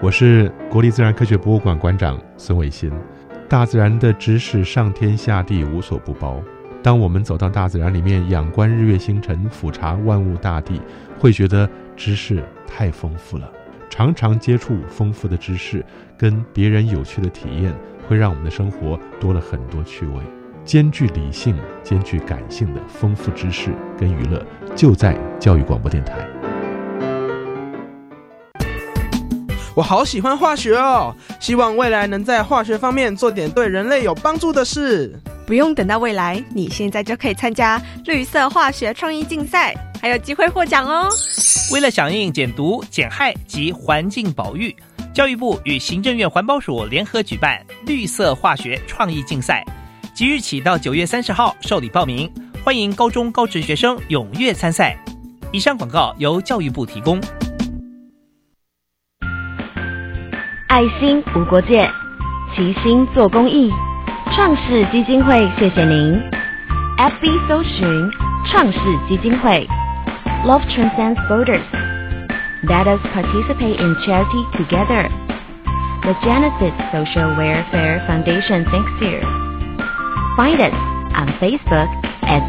我是国立自然科学博物馆馆长孙伟新。大自然的知识上天下地无所不包。当我们走到大自然里面，仰观日月星辰，俯察万物大地，会觉得知识太丰富了。常常接触丰富的知识，跟别人有趣的体验，会让我们的生活多了很多趣味。兼具理性、兼具感性的丰富知识跟娱乐，就在教育广播电台。我好喜欢化学哦，希望未来能在化学方面做点对人类有帮助的事。不用等到未来，你现在就可以参加绿色化学创意竞赛，还有机会获奖哦。为了响应减毒、减害及环境保育，教育部与行政院环保署联合举办绿色化学创意竞赛，即日起到九月三十号受理报名，欢迎高中高职学生踊跃参赛。以上广告由教育部提供。爱心无国界，齐心做公益。创世基金会，谢谢您。FB 搜寻创世基金会，Love transcends borders. Let us participate in charity together. The Genesis Social Welfare Foundation thanks you. Find us on Facebook at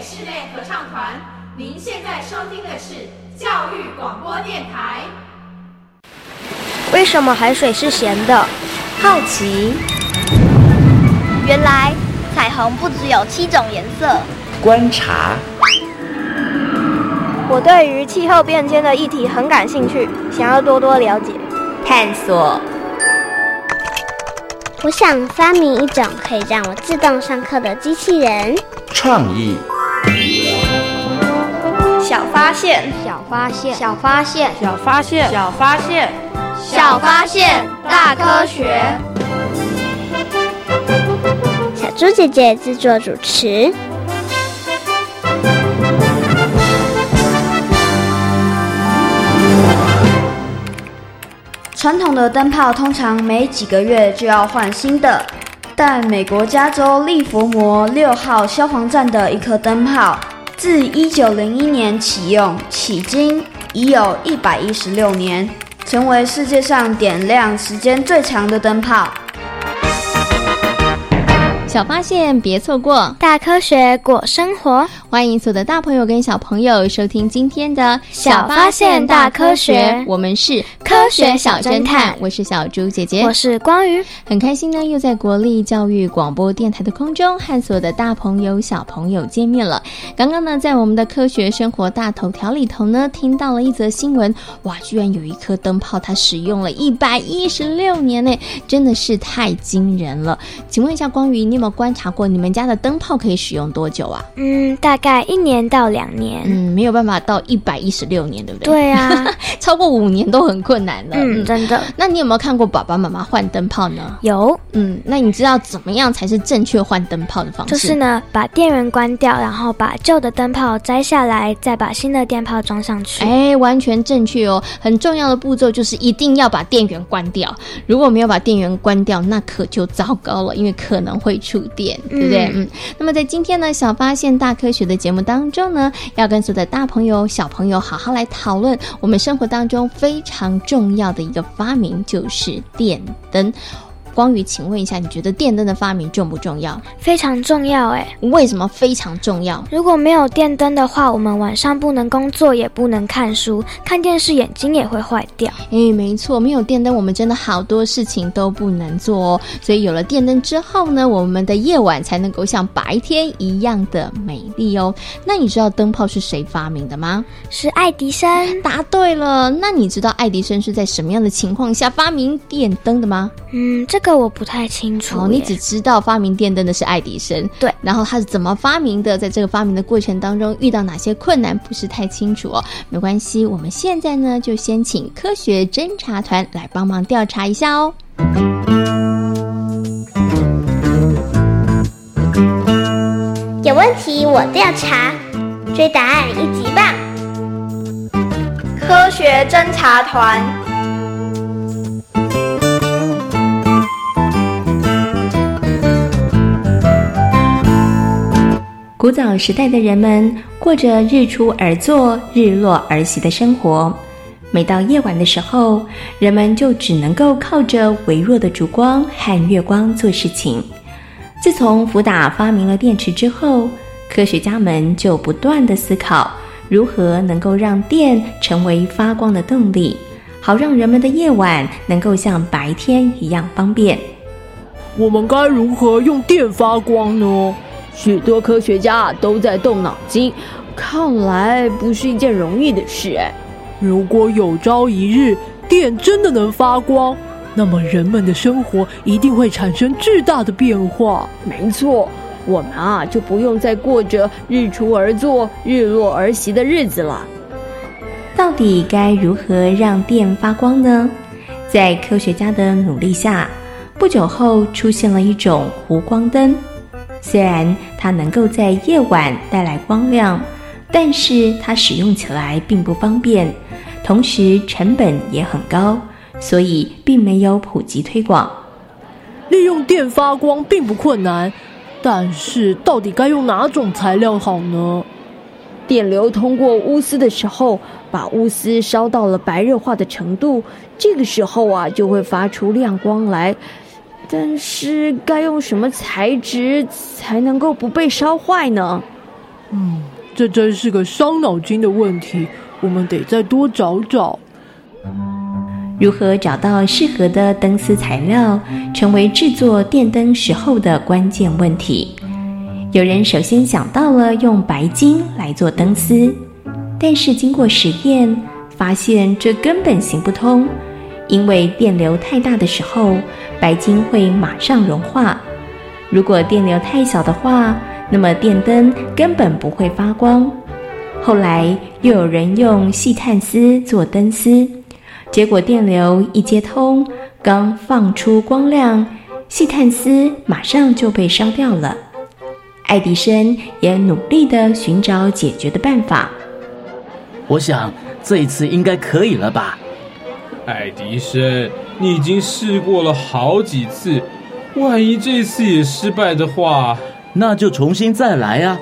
genesis dot org dot tw. 为什么海水是咸的？好奇。原来彩虹不只有七种颜色。观察。我对于气候变迁的议题很感兴趣，想要多多了解。探索。我想发明一种可以让我自动上课的机器人。创意。小发现，小发现，小发现，小发现，小发现。小发现，大科学。小猪姐姐制作主持。传统的灯泡通常每几个月就要换新的，但美国加州利佛摩六号消防站的一颗灯泡，自一九零一年启用，迄今已有一百一十六年。成为世界上点亮时间最长的灯泡。小发现，别错过！大科学过生活，欢迎所有的大朋友跟小朋友收听今天的《小发现大科学》。我们是科学小侦探，我是小猪姐姐，我是光宇。很开心呢，又在国立教育广播电台的空中和所有的大朋友、小朋友见面了。刚刚呢，在我们的科学生活大头条里头呢，听到了一则新闻，哇，居然有一颗灯泡，它使用了一百一十六年呢，真的是太惊人了。请问一下，光宇，你？有没有观察过你们家的灯泡可以使用多久啊？嗯，大概一年到两年。嗯，没有办法到一百一十六年，对不对？对啊，超过五年都很困难了。嗯，真的。那你有没有看过爸爸妈妈换灯泡呢？有。嗯，那你知道怎么样才是正确换灯泡的方式？就是呢，把电源关掉，然后把旧的灯泡摘下来，再把新的电泡装上去。哎，完全正确哦。很重要的步骤就是一定要把电源关掉。如果没有把电源关掉，那可就糟糕了，因为可能会。触电，对不对？嗯，那么在今天呢，小发现大科学的节目当中呢，要跟所有的大朋友、小朋友好好来讨论我们生活当中非常重要的一个发明，就是电灯。光宇，请问一下，你觉得电灯的发明重不重要？非常重要，哎，为什么非常重要？如果没有电灯的话，我们晚上不能工作，也不能看书，看电视眼睛也会坏掉。哎，没错，没有电灯，我们真的好多事情都不能做哦。所以有了电灯之后呢，我们的夜晚才能够像白天一样的美丽哦。那你知道灯泡是谁发明的吗？是爱迪生。答对了。那你知道爱迪生是在什么样的情况下发明电灯的吗？嗯，这。个我不太清楚。哦，你只知道发明电灯的是爱迪生，对。然后他是怎么发明的？在这个发明的过程当中遇到哪些困难，不是太清楚哦。没关系，我们现在呢就先请科学侦查团来帮忙调查一下哦。有问题我调查，追答案一级棒！科学侦查团。古早时代的人们过着日出而作、日落而息的生活。每到夜晚的时候，人们就只能够靠着微弱的烛光和月光做事情。自从福达发明了电池之后，科学家们就不断的思考如何能够让电成为发光的动力，好让人们的夜晚能够像白天一样方便。我们该如何用电发光呢？许多科学家都在动脑筋，看来不是一件容易的事。哎，如果有朝一日电真的能发光。那么人们的生活一定会产生巨大的变化。没错，我们啊就不用再过着日出而作、日落而息的日子了。到底该如何让电发光呢？在科学家的努力下，不久后出现了一种弧光灯。虽然它能够在夜晚带来光亮，但是它使用起来并不方便，同时成本也很高。所以并没有普及推广。利用电发光并不困难，但是到底该用哪种材料好呢？电流通过钨丝的时候，把钨丝烧到了白热化的程度，这个时候啊就会发出亮光来。但是该用什么材质才能够不被烧坏呢？嗯，这真是个伤脑筋的问题，我们得再多找找。如何找到适合的灯丝材料，成为制作电灯时候的关键问题。有人首先想到了用白金来做灯丝，但是经过实验发现这根本行不通，因为电流太大的时候，白金会马上融化；如果电流太小的话，那么电灯根本不会发光。后来又有人用细碳丝做灯丝。结果电流一接通，刚放出光亮，细碳丝马上就被烧掉了。爱迪生也努力的寻找解决的办法。我想这一次应该可以了吧？爱迪生，你已经试过了好几次，万一这次也失败的话，那就重新再来啊！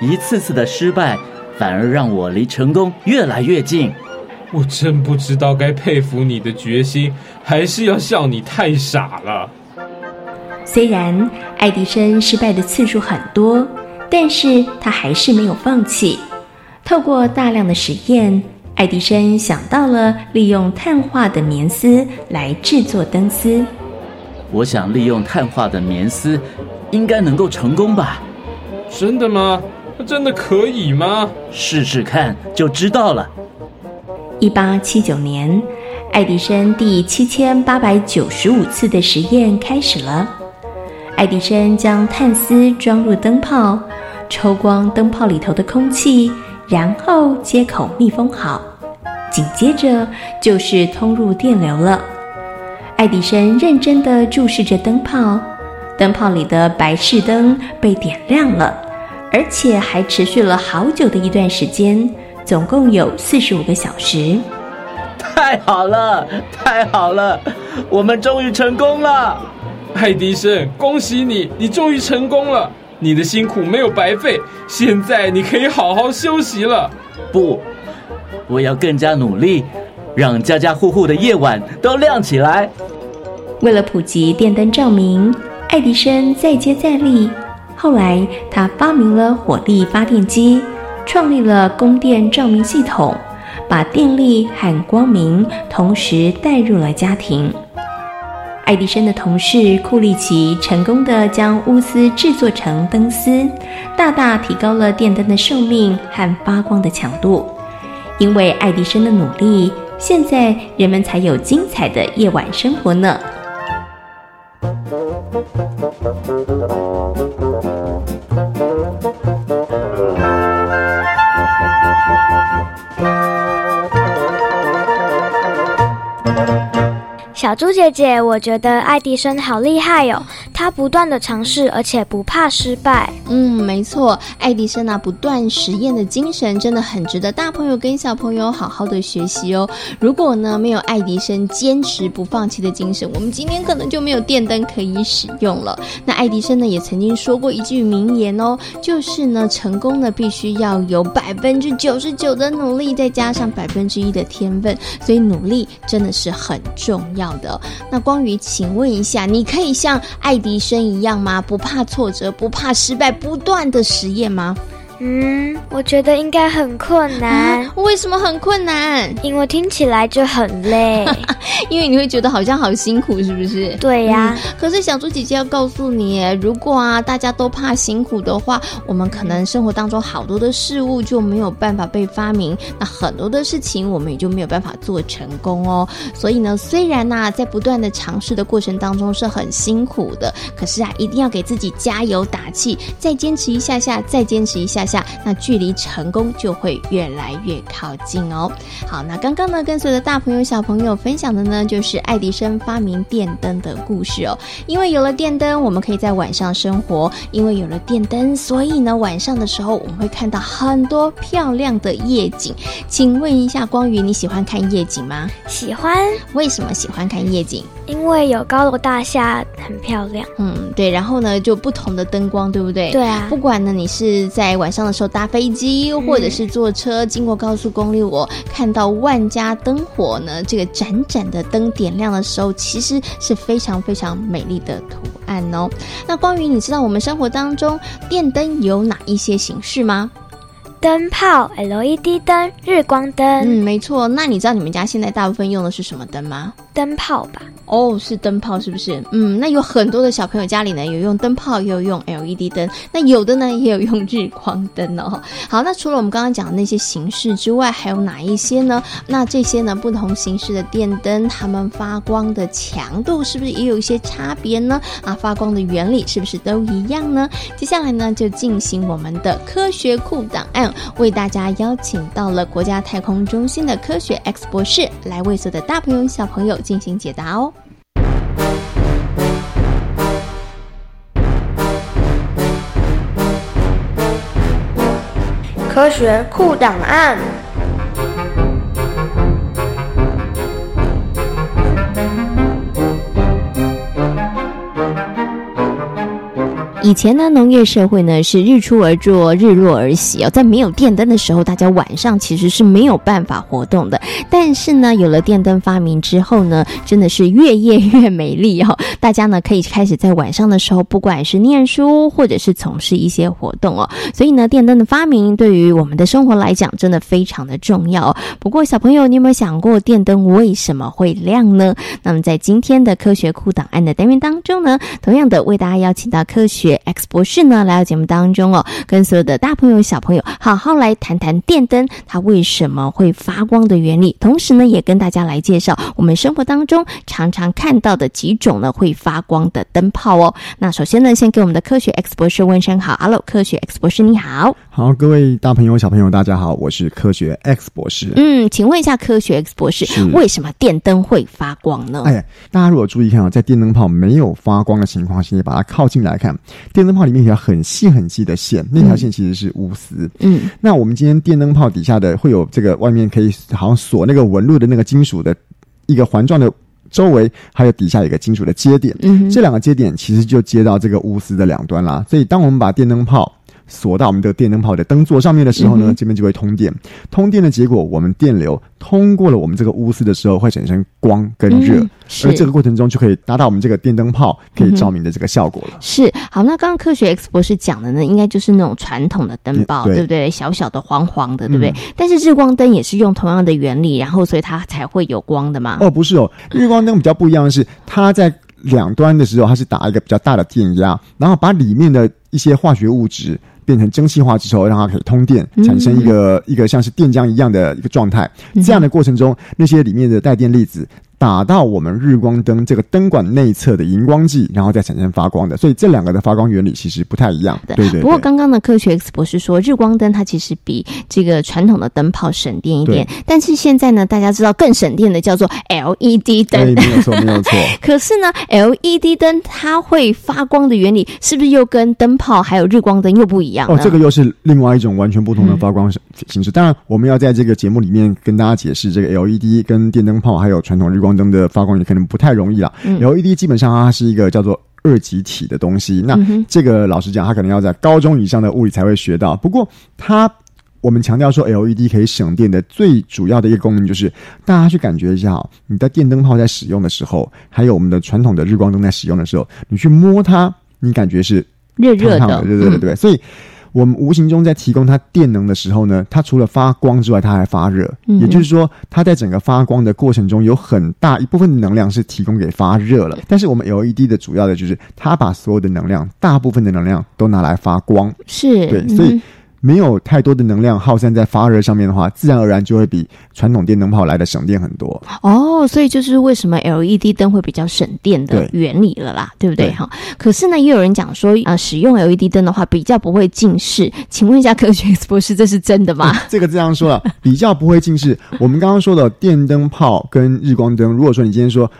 一次次的失败，反而让我离成功越来越近。我真不知道该佩服你的决心，还是要笑你太傻了。虽然爱迪生失败的次数很多，但是他还是没有放弃。透过大量的实验，爱迪生想到了利用碳化的棉丝来制作灯丝。我想利用碳化的棉丝，应该能够成功吧？真的吗？真的可以吗？试试看就知道了。一八七九年，爱迪生第七千八百九十五次的实验开始了。爱迪生将碳丝装入灯泡，抽光灯泡里头的空气，然后接口密封好。紧接着就是通入电流了。爱迪生认真的注视着灯泡，灯泡里的白炽灯被点亮了，而且还持续了好久的一段时间。总共有四十五个小时，太好了，太好了，我们终于成功了！爱迪生，恭喜你，你终于成功了，你的辛苦没有白费，现在你可以好好休息了。不，我要更加努力，让家家户户的夜晚都亮起来。为了普及电灯照明，爱迪生再接再厉，后来他发明了火力发电机。创立了供电照明系统，把电力和光明同时带入了家庭。爱迪生的同事库利奇成功的将钨丝制作成灯丝，大大提高了电灯的寿命和发光的强度。因为爱迪生的努力，现在人们才有精彩的夜晚生活呢。小猪姐姐，我觉得爱迪生好厉害哦，他不断的尝试，而且不怕失败。嗯，没错，爱迪生啊，不断实验的精神真的很值得大朋友跟小朋友好好的学习哦。如果呢没有爱迪生坚持不放弃的精神，我们今天可能就没有电灯可以使用了。那爱迪生呢也曾经说过一句名言哦，就是呢成功呢必须要有 百分之九十九的努力，再加上百分之一的天分，所以努力真的是很重要。的那光宇，请问一下，你可以像爱迪医生一样吗？不怕挫折，不怕失败，不断的实验吗？嗯，我觉得应该很困难。为什么很困难？因为听起来就很累，因为你会觉得好像好辛苦，是不是？对呀。可是小猪姐姐要告诉你，如果啊大家都怕辛苦的话，我们可能生活当中好多的事物就没有办法被发明，那很多的事情我们也就没有办法做成功哦。所以呢，虽然呐在不断的尝试的过程当中是很辛苦的，可是啊一定要给自己加油打气，再坚持一下下，再坚持一下。下，那距离成功就会越来越靠近哦。好，那刚刚呢，跟所有的大朋友小朋友分享的呢，就是爱迪生发明电灯的故事哦。因为有了电灯，我们可以在晚上生活；因为有了电灯，所以呢，晚上的时候我们会看到很多漂亮的夜景。请问一下，光宇，你喜欢看夜景吗？喜欢。为什么喜欢看夜景？因为有高楼大厦，很漂亮。嗯，对。然后呢，就不同的灯光，对不对？对啊。不管呢，你是在晚上。的时候搭飞机，或者是坐车经过高速公路，我看到万家灯火呢，这个盏盏的灯点亮的时候，其实是非常非常美丽的图案哦。那关于你知道我们生活当中电灯有哪一些形式吗？灯泡、LED 灯、日光灯。嗯，没错。那你知道你们家现在大部分用的是什么灯吗？灯泡吧。哦，是灯泡，是不是？嗯，那有很多的小朋友家里呢，有用灯泡，也有用 LED 灯。那有的呢，也有用日光灯哦。好，那除了我们刚刚讲的那些形式之外，还有哪一些呢？那这些呢，不同形式的电灯，它们发光的强度是不是也有一些差别呢？啊，发光的原理是不是都一样呢？接下来呢，就进行我们的科学库档案。为大家邀请到了国家太空中心的科学 X 博士，来为所有的大朋友小朋友进行解答哦。科学酷档案。以前呢，农业社会呢是日出而作，日落而息哦。在没有电灯的时候，大家晚上其实是没有办法活动的。但是呢，有了电灯发明之后呢，真的是越夜越美丽哦。大家呢可以开始在晚上的时候，不管是念书或者是从事一些活动哦。所以呢，电灯的发明对于我们的生活来讲，真的非常的重要。不过，小朋友，你有没有想过电灯为什么会亮呢？那么，在今天的科学库档案的单元当中呢，同样的为大家邀请到科学。X 博士呢来到节目当中哦，跟所有的大朋友小朋友好好来谈谈电灯它为什么会发光的原理，同时呢也跟大家来介绍我们生活当中常常看到的几种呢会发光的灯泡哦。那首先呢，先给我们的科学 X 博士问声好，Hello，科学 X 博士你好，好，各位大朋友小朋友大家好，我是科学 X 博士。嗯，请问一下科学 X 博士，为什么电灯会发光呢？哎，大家如果注意看啊，在电灯泡没有发光的情况下，你把它靠近来看。电灯泡里面一条很细很细的线，那条线其实是钨丝。嗯，那我们今天电灯泡底下的会有这个外面可以好像锁那个纹路的那个金属的一个环状的周围，还有底下有一个金属的接点。嗯，这两个接点其实就接到这个钨丝的两端啦。所以当我们把电灯泡锁到我们的电灯泡的灯座上面的时候呢，这边就会通电。通电的结果，我们电流通过了我们这个钨丝的时候，会产生光跟热，而这个过程中就可以达到我们这个电灯泡可以照明的这个效果了。是好，那刚刚科学 X 博士讲的呢，应该就是那种传统的灯泡，对不对？小小的黄黄的，对不对？但是日光灯也是用同样的原理，然后所以它才会有光的嘛？哦，不是哦，日光灯比较不一样的是，它在两端的时候，它是打一个比较大的电压，然后把里面的一些化学物质。变成蒸汽化之后，让它可以通电，产生一个一个像是电浆一样的一个状态。这样的过程中，那些里面的带电粒子打到我们日光灯这个灯管内侧的荧光剂，然后再产生发光的。所以这两个的发光原理其实不太一样。对对。不过刚刚的科学 X 博士说，日光灯它其实比这个传统的灯泡省电一点。但是现在呢，大家知道更省电的叫做 LED 灯。没有错，没有错。可是呢，LED 灯它会发光的原理是不是又跟灯泡还有日光灯又不一样？哦，这个又是另外一种完全不同的发光形式。当然，我们要在这个节目里面跟大家解释这个 LED 跟电灯泡还有传统日光灯的发光也可能不太容易了。LED 基本上它是一个叫做二极体的东西。那这个老实讲，它可能要在高中以上的物理才会学到。不过它。我们强调说，LED 可以省电的最主要的一个功能就是，大家去感觉一下哦，你的电灯泡在使用的时候，还有我们的传统的日光灯在使用的时候，你去摸它，你感觉是热热的，对对对对。所以，我们无形中在提供它电能的时候呢，它除了发光之外，它还发热。也就是说，它在整个发光的过程中，有很大一部分的能量是提供给发热了。但是，我们 LED 的主要的就是，它把所有的能量，大部分的能量都拿来发光。是对，所以。没有太多的能量耗散在发热上面的话，自然而然就会比传统电灯泡来的省电很多。哦，所以就是为什么 LED 灯会比较省电的原理了啦，对不对？哈。可是呢，也有人讲说啊，使用 LED 灯的话比较不会近视。请问一下科学博士，这是真的吗？这个这样说了，比较不会近视。我们刚刚说的电灯泡跟日光灯，如果说你今天说。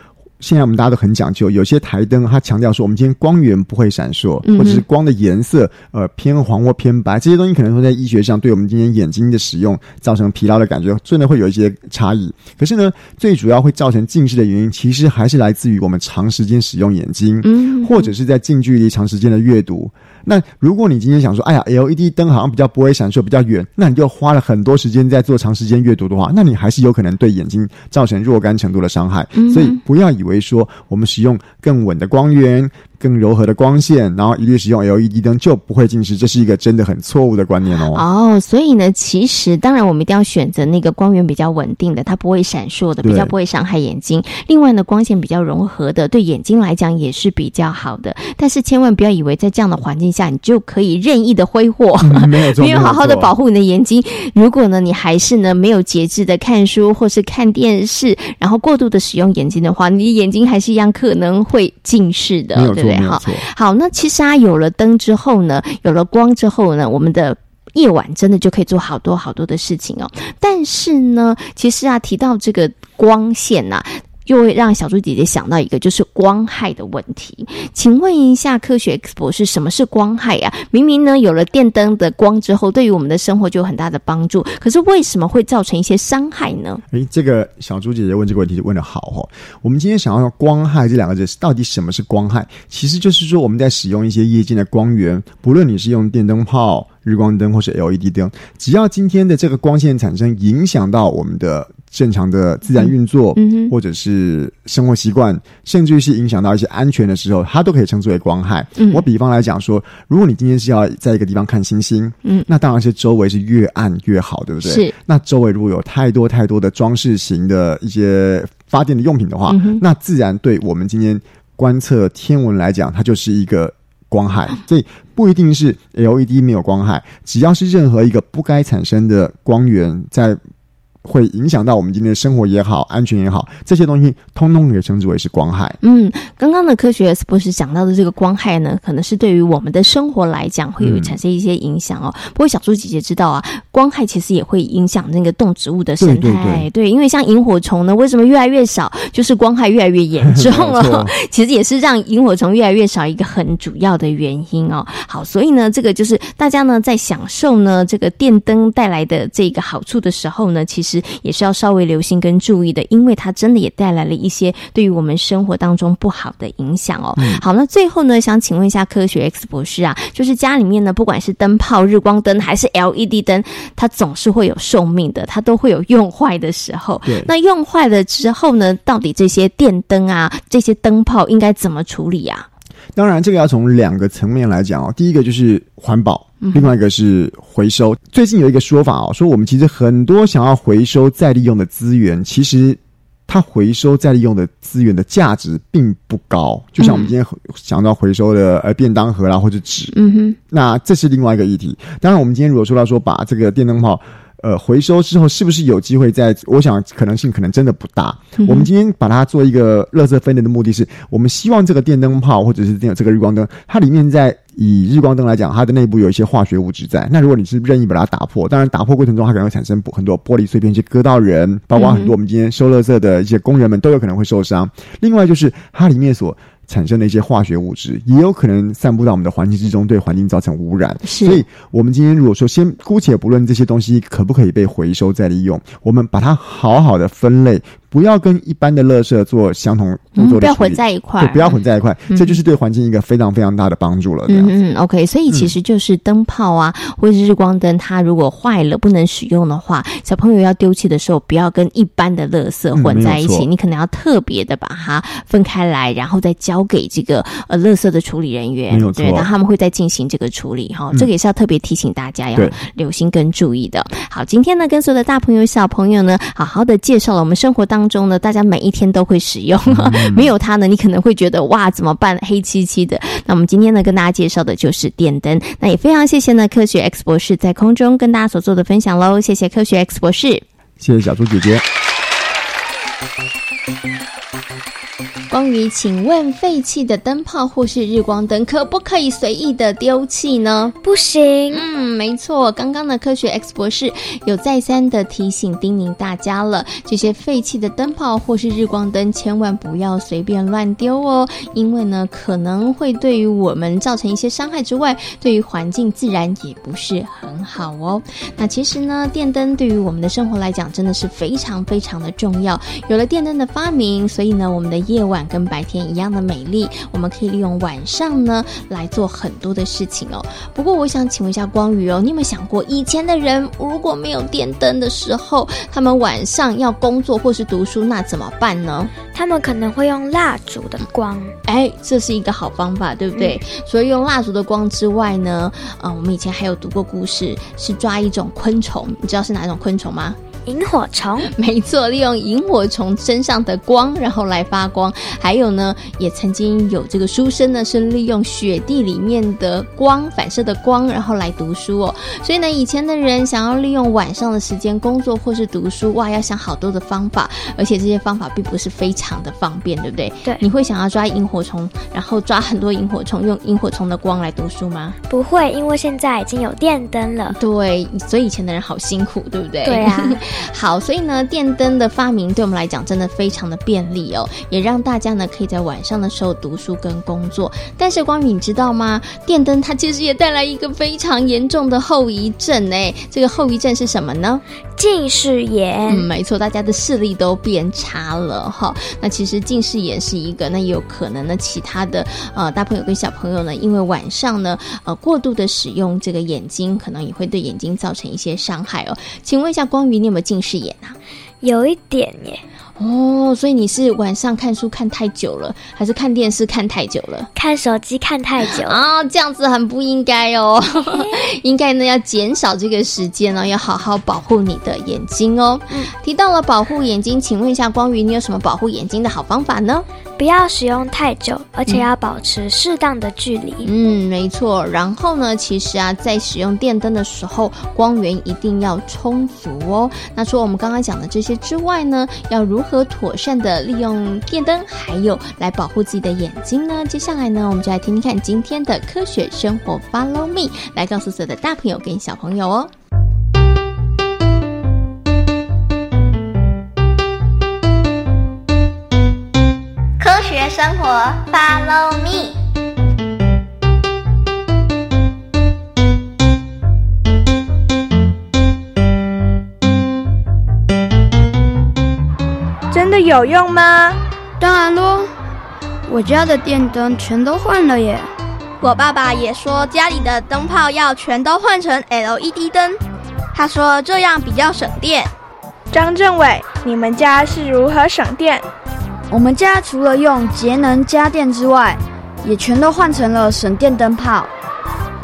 现在我们大家都很讲究，有些台灯它强调说，我们今天光源不会闪烁，或者是光的颜色呃偏黄或偏白，这些东西可能说在医学上对我们今天眼睛的使用造成疲劳的感觉，真的会有一些差异。可是呢，最主要会造成近视的原因，其实还是来自于我们长时间使用眼睛，或者是在近距离长时间的阅读。那如果你今天想说，哎呀，LED 灯好像比较不会闪烁，比较远，那你就花了很多时间在做长时间阅读的话，那你还是有可能对眼睛造成若干程度的伤害。所以不要以为说我们使用更稳的光源。更柔和的光线，然后一律使用 LED 灯就不会近视，这是一个真的很错误的观念哦。哦，所以呢，其实当然我们一定要选择那个光源比较稳定的，它不会闪烁的，比较不会伤害眼睛。另外呢，光线比较柔和的，对眼睛来讲也是比较好的。但是千万不要以为在这样的环境下，你就可以任意的挥霍，没有 没有好好的保护你的眼睛。如果呢，你还是呢没有节制的看书或是看电视，然后过度的使用眼睛的话，你眼睛还是一样可能会近视的，对不对？好，好，那其实啊，有了灯之后呢，有了光之后呢，我们的夜晚真的就可以做好多好多的事情哦。但是呢，其实啊，提到这个光线呐。就会让小猪姐姐想到一个，就是光害的问题。请问一下，科学 X 博士，什么是光害呀？明明呢，有了电灯的光之后，对于我们的生活就有很大的帮助，可是为什么会造成一些伤害呢？诶，这个小猪姐姐问这个问题问的好哦。我们今天想要用“光害”这两个字，到底什么是光害？其实就是说，我们在使用一些夜间的光源，不论你是用电灯泡。日光灯或是 LED 灯，只要今天的这个光线产生影响到我们的正常的自然运作，或者是生活习惯，甚至于是影响到一些安全的时候，它都可以称之为光害。我比方来讲说，如果你今天是要在一个地方看星星，嗯，那当然是周围是越暗越好，对不对？是。那周围如果有太多太多的装饰型的一些发电的用品的话，那自然对我们今天观测天文来讲，它就是一个。光害，所以不一定是 LED 没有光害，只要是任何一个不该产生的光源在。会影响到我们今天的生活也好，安全也好，这些东西通通可以称之为是光害。嗯，刚刚的科学博士讲到的这个光害呢，可能是对于我们的生活来讲会有产生一些影响哦。不过小猪姐姐知道啊，光害其实也会影响那个动植物的生态。对，因为像萤火虫呢，为什么越来越少？就是光害越来越严重 了。其实也是让萤火虫越来越少一个很主要的原因哦。好，所以呢，这个就是大家呢在享受呢这个电灯带来的这个好处的时候呢，其实。实也是要稍微留心跟注意的，因为它真的也带来了一些对于我们生活当中不好的影响哦。好，那最后呢，想请问一下科学 X 博士啊，就是家里面呢，不管是灯泡、日光灯还是 LED 灯，它总是会有寿命的，它都会有用坏的时候。那用坏了之后呢，到底这些电灯啊、这些灯泡应该怎么处理啊？当然，这个要从两个层面来讲哦。第一个就是环保，另外一个是回收。最近有一个说法哦，说我们其实很多想要回收再利用的资源，其实它回收再利用的资源的价值并不高。就像我们今天想到回收的呃便当盒啦或者纸，嗯哼，那这是另外一个议题。当然，我们今天如果说到说把这个电灯泡。呃回收之后是不是有机会在？我想可能性可能真的不大。我们今天把它做一个垃圾分类的目的是，我们希望这个电灯泡或者是电这个日光灯，它里面在以日光灯来讲，它的内部有一些化学物质在。那如果你是任意把它打破，当然打破过程中它可能会产生很多玻璃碎片去割到人，包括很多我们今天收垃圾的一些工人们都有可能会受伤。另外就是它里面所产生的一些化学物质，也有可能散布到我们的环境之中，对环境造成污染。所以，我们今天如果说先姑且不论这些东西可不可以被回收再利用，我们把它好好的分类。不要跟一般的垃圾做相同工作的不要混在一块，对，不要混在一块，这就是对环境一个非常非常大的帮助了。嗯嗯，OK，所以其实就是灯泡啊，或者是日光灯，它如果坏了不能使用的话，小朋友要丢弃的时候，不要跟一般的垃圾混在一起，你可能要特别的把它分开来，然后再交给这个呃垃圾的处理人员，对，然后他们会再进行这个处理哈。这个也是要特别提醒大家要留心跟注意的。好，今天呢，跟所有的大朋友小朋友呢，好好的介绍了我们生活当。当中呢，大家每一天都会使用，没有它呢，你可能会觉得哇，怎么办？黑漆漆的。那我们今天呢，跟大家介绍的就是电灯。那也非常谢谢呢，科学 X 博士在空中跟大家所做的分享喽。谢谢科学 X 博士，谢谢小猪姐姐。关于，请问废弃的灯泡或是日光灯可不可以随意的丢弃呢？不行。嗯，没错。刚刚的科学 X 博士有再三的提醒叮咛大家了，这些废弃的灯泡或是日光灯千万不要随便乱丢哦，因为呢可能会对于我们造成一些伤害之外，对于环境自然也不是很好哦。那其实呢，电灯对于我们的生活来讲真的是非常非常的重要。有了电灯的发明，所以呢，我们的夜晚。跟白天一样的美丽，我们可以利用晚上呢来做很多的事情哦。不过，我想请问一下光宇哦，你有没有想过，以前的人如果没有电灯的时候，他们晚上要工作或是读书，那怎么办呢？他们可能会用蜡烛的光，哎，这是一个好方法，对不对？所以用蜡烛的光之外呢，啊，我们以前还有读过故事，是抓一种昆虫，你知道是哪一种昆虫吗？萤火虫，没错，利用萤火虫身上的光，然后来发光。还有呢，也曾经有这个书生呢，是利用雪地里面的光反射的光，然后来读书哦。所以呢，以前的人想要利用晚上的时间工作或是读书，哇，要想好多的方法，而且这些方法并不是非常的方便，对不对？对。你会想要抓萤火虫，然后抓很多萤火虫，用萤火虫的光来读书吗？不会，因为现在已经有电灯了。对，所以以前的人好辛苦，对不对？对啊。好，所以呢，电灯的发明对我们来讲真的非常的便利哦，也让大家呢可以在晚上的时候读书跟工作。但是光宇，你知道吗？电灯它其实也带来一个非常严重的后遗症哎，这个后遗症是什么呢？近视眼。嗯，没错，大家的视力都变差了哈。那其实近视眼是一个，那也有可能呢，其他的呃大朋友跟小朋友呢，因为晚上呢呃过度的使用这个眼睛，可能也会对眼睛造成一些伤害哦。请问一下光宇，你有没有近视？眼啊，有一点耶。哦，所以你是晚上看书看太久了，还是看电视看太久了？看手机看太久 啊，这样子很不应该哦。应该呢要减少这个时间呢，要好好保护你的眼睛哦。提到了保护眼睛，请问一下光宇，你有什么保护眼睛的好方法呢？不要使用太久，而且要保持适当的距离。嗯，没错。然后呢，其实啊，在使用电灯的时候，光源一定要充足哦。那除了我们刚刚讲的这些之外呢，要如何妥善的利用电灯，还有来保护自己的眼睛呢？接下来呢，我们就来听听看今天的科学生活，Follow me，来告诉所有的大朋友跟小朋友哦。生活，Follow me。真的有用吗？当然喽，我家的电灯全都换了耶。我爸爸也说家里的灯泡要全都换成 LED 灯，他说这样比较省电。张政伟，你们家是如何省电？我们家除了用节能家电之外，也全都换成了省电灯泡。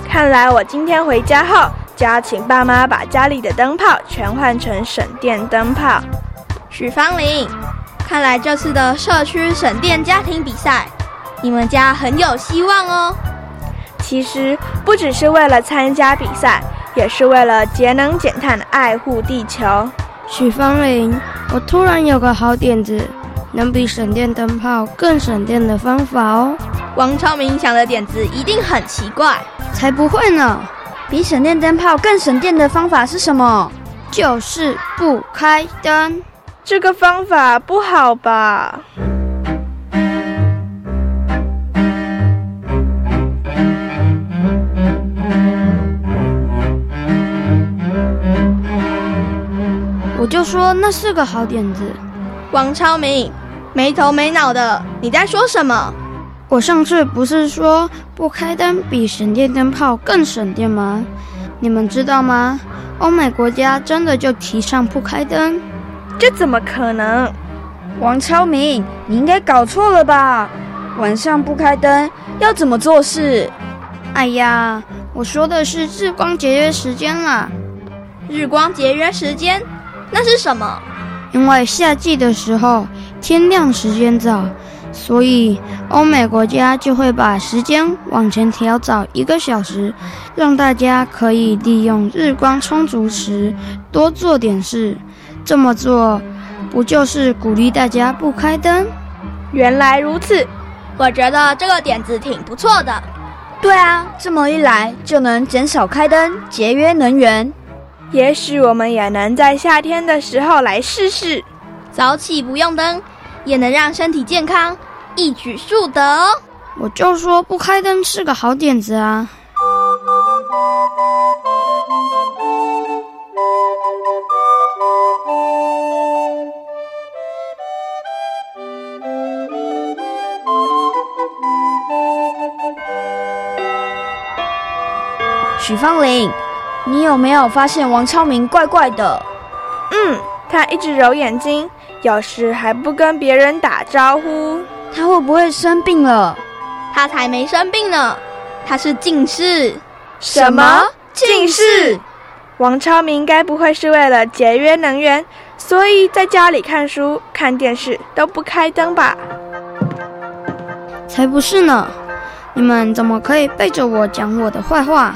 看来我今天回家后，就要请爸妈把家里的灯泡全换成省电灯泡。许芳玲，看来这次的社区省电家庭比赛，你们家很有希望哦。其实不只是为了参加比赛，也是为了节能减碳，爱护地球。许芳玲，我突然有个好点子，能比省电灯泡更省电的方法哦。王超明想的点子一定很奇怪，才不会呢！比省电灯泡更省电的方法是什么？就是不开灯。这个方法不好吧？我就说那是个好点子。王超明，没头没脑的，你在说什么？我上次不是说不开灯比省电灯泡更省电吗？你们知道吗？欧美国家真的就提倡不开灯。这怎么可能？王超明，你应该搞错了吧？晚上不开灯要怎么做事？哎呀，我说的是日光节约时间啦。日光节约时间，那是什么？因为夏季的时候天亮时间早，所以欧美国家就会把时间往前调早一个小时，让大家可以利用日光充足时多做点事。这么做，不就是鼓励大家不开灯？原来如此，我觉得这个点子挺不错的。对啊，这么一来就能减少开灯，节约能源。也许我们也能在夏天的时候来试试，早起不用灯，也能让身体健康，一举数得哦。我就说不开灯是个好点子啊。许芳玲，你有没有发现王超明怪怪的？嗯，他一直揉眼睛，有时还不跟别人打招呼。他会不会生病了？他才没生病呢，他是近视。什么近视？王超明该不会是为了节约能源，所以在家里看书、看电视都不开灯吧？才不是呢！你们怎么可以背着我讲我的坏话？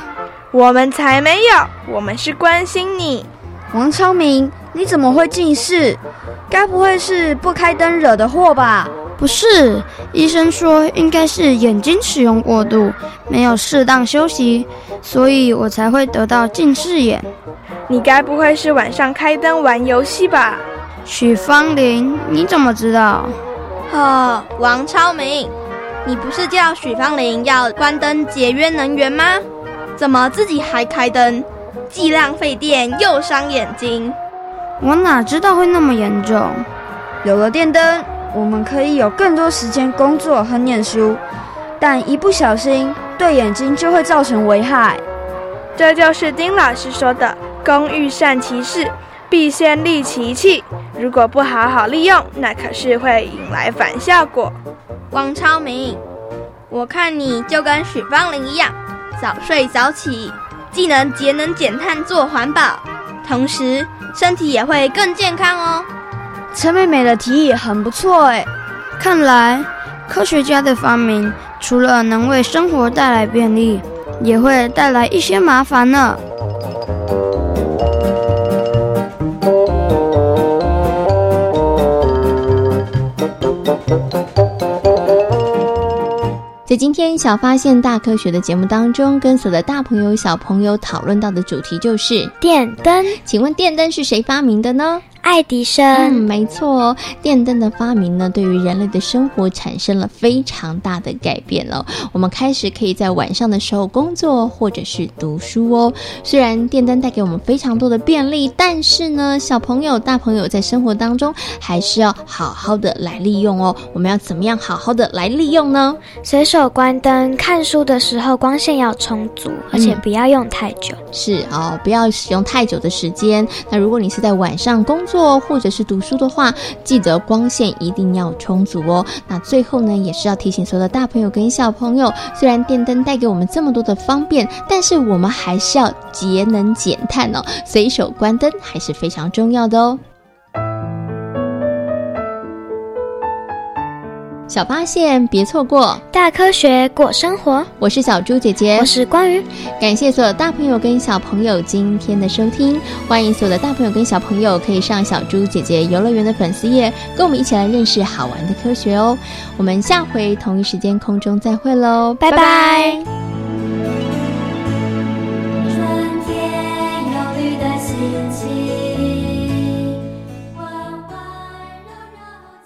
我们才没有，我们是关心你，王超明，你怎么会近视？该不会是不开灯惹的祸吧？不是，医生说应该是眼睛使用过度，没有适当休息，所以我才会得到近视眼。你该不会是晚上开灯玩游戏吧？许芳玲，你怎么知道？哦，王超明，你不是叫许芳玲要关灯节约能源吗？怎么自己还开灯？既浪费电又伤眼睛。我哪知道会那么严重？有了电灯，我们可以有更多时间工作和念书，但一不小心对眼睛就会造成危害。这就是丁老师说的“工欲善其事，必先利其器”。如果不好好利用，那可是会引来反效果。王超明，我看你就跟许芳玲一样。早睡早起，既能节能减碳做环保，同时身体也会更健康哦。陈妹妹的提议很不错哎，看来科学家的发明除了能为生活带来便利，也会带来一些麻烦呢。在今天小发现大科学的节目当中，跟所有的大朋友小朋友讨论到的主题就是电灯。请问电灯是谁发明的呢？爱迪生，嗯，没错哦，电灯的发明呢，对于人类的生活产生了非常大的改变了。我们开始可以在晚上的时候工作或者是读书哦。虽然电灯带给我们非常多的便利，但是呢，小朋友、大朋友在生活当中还是要好好的来利用哦。我们要怎么样好好的来利用呢？随手关灯，看书的时候光线要充足，而且不要用太久。是哦，不要使用太久的时间。那如果你是在晚上工做或者是读书的话，记得光线一定要充足哦。那最后呢，也是要提醒所有的大朋友跟小朋友，虽然电灯带给我们这么多的方便，但是我们还是要节能减碳哦，随手关灯还是非常重要的哦。小八线别错过。大科学过生活。我是小猪姐姐。我是关于感谢所有大朋友跟小朋友今天的收听。欢迎所有的大朋友跟小朋友可以上小猪姐姐游乐园的粉丝页跟我们一起来认识好玩的科学哦。我们下回同一时间空中再会喽。拜拜。春天有的心情。